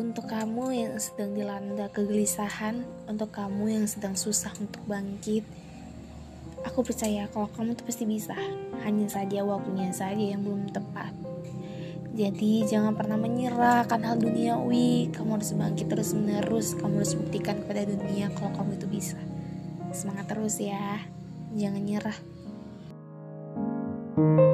Untuk kamu yang sedang dilanda kegelisahan, untuk kamu yang sedang susah untuk bangkit, aku percaya kalau kamu tuh pasti bisa. Hanya saja waktunya saja yang belum tepat. Jadi jangan pernah menyerah kan hal duniawi. Kamu harus bangkit terus menerus. Kamu harus buktikan kepada dunia kalau kamu itu bisa. Semangat terus ya. Jangan nyerah. thank you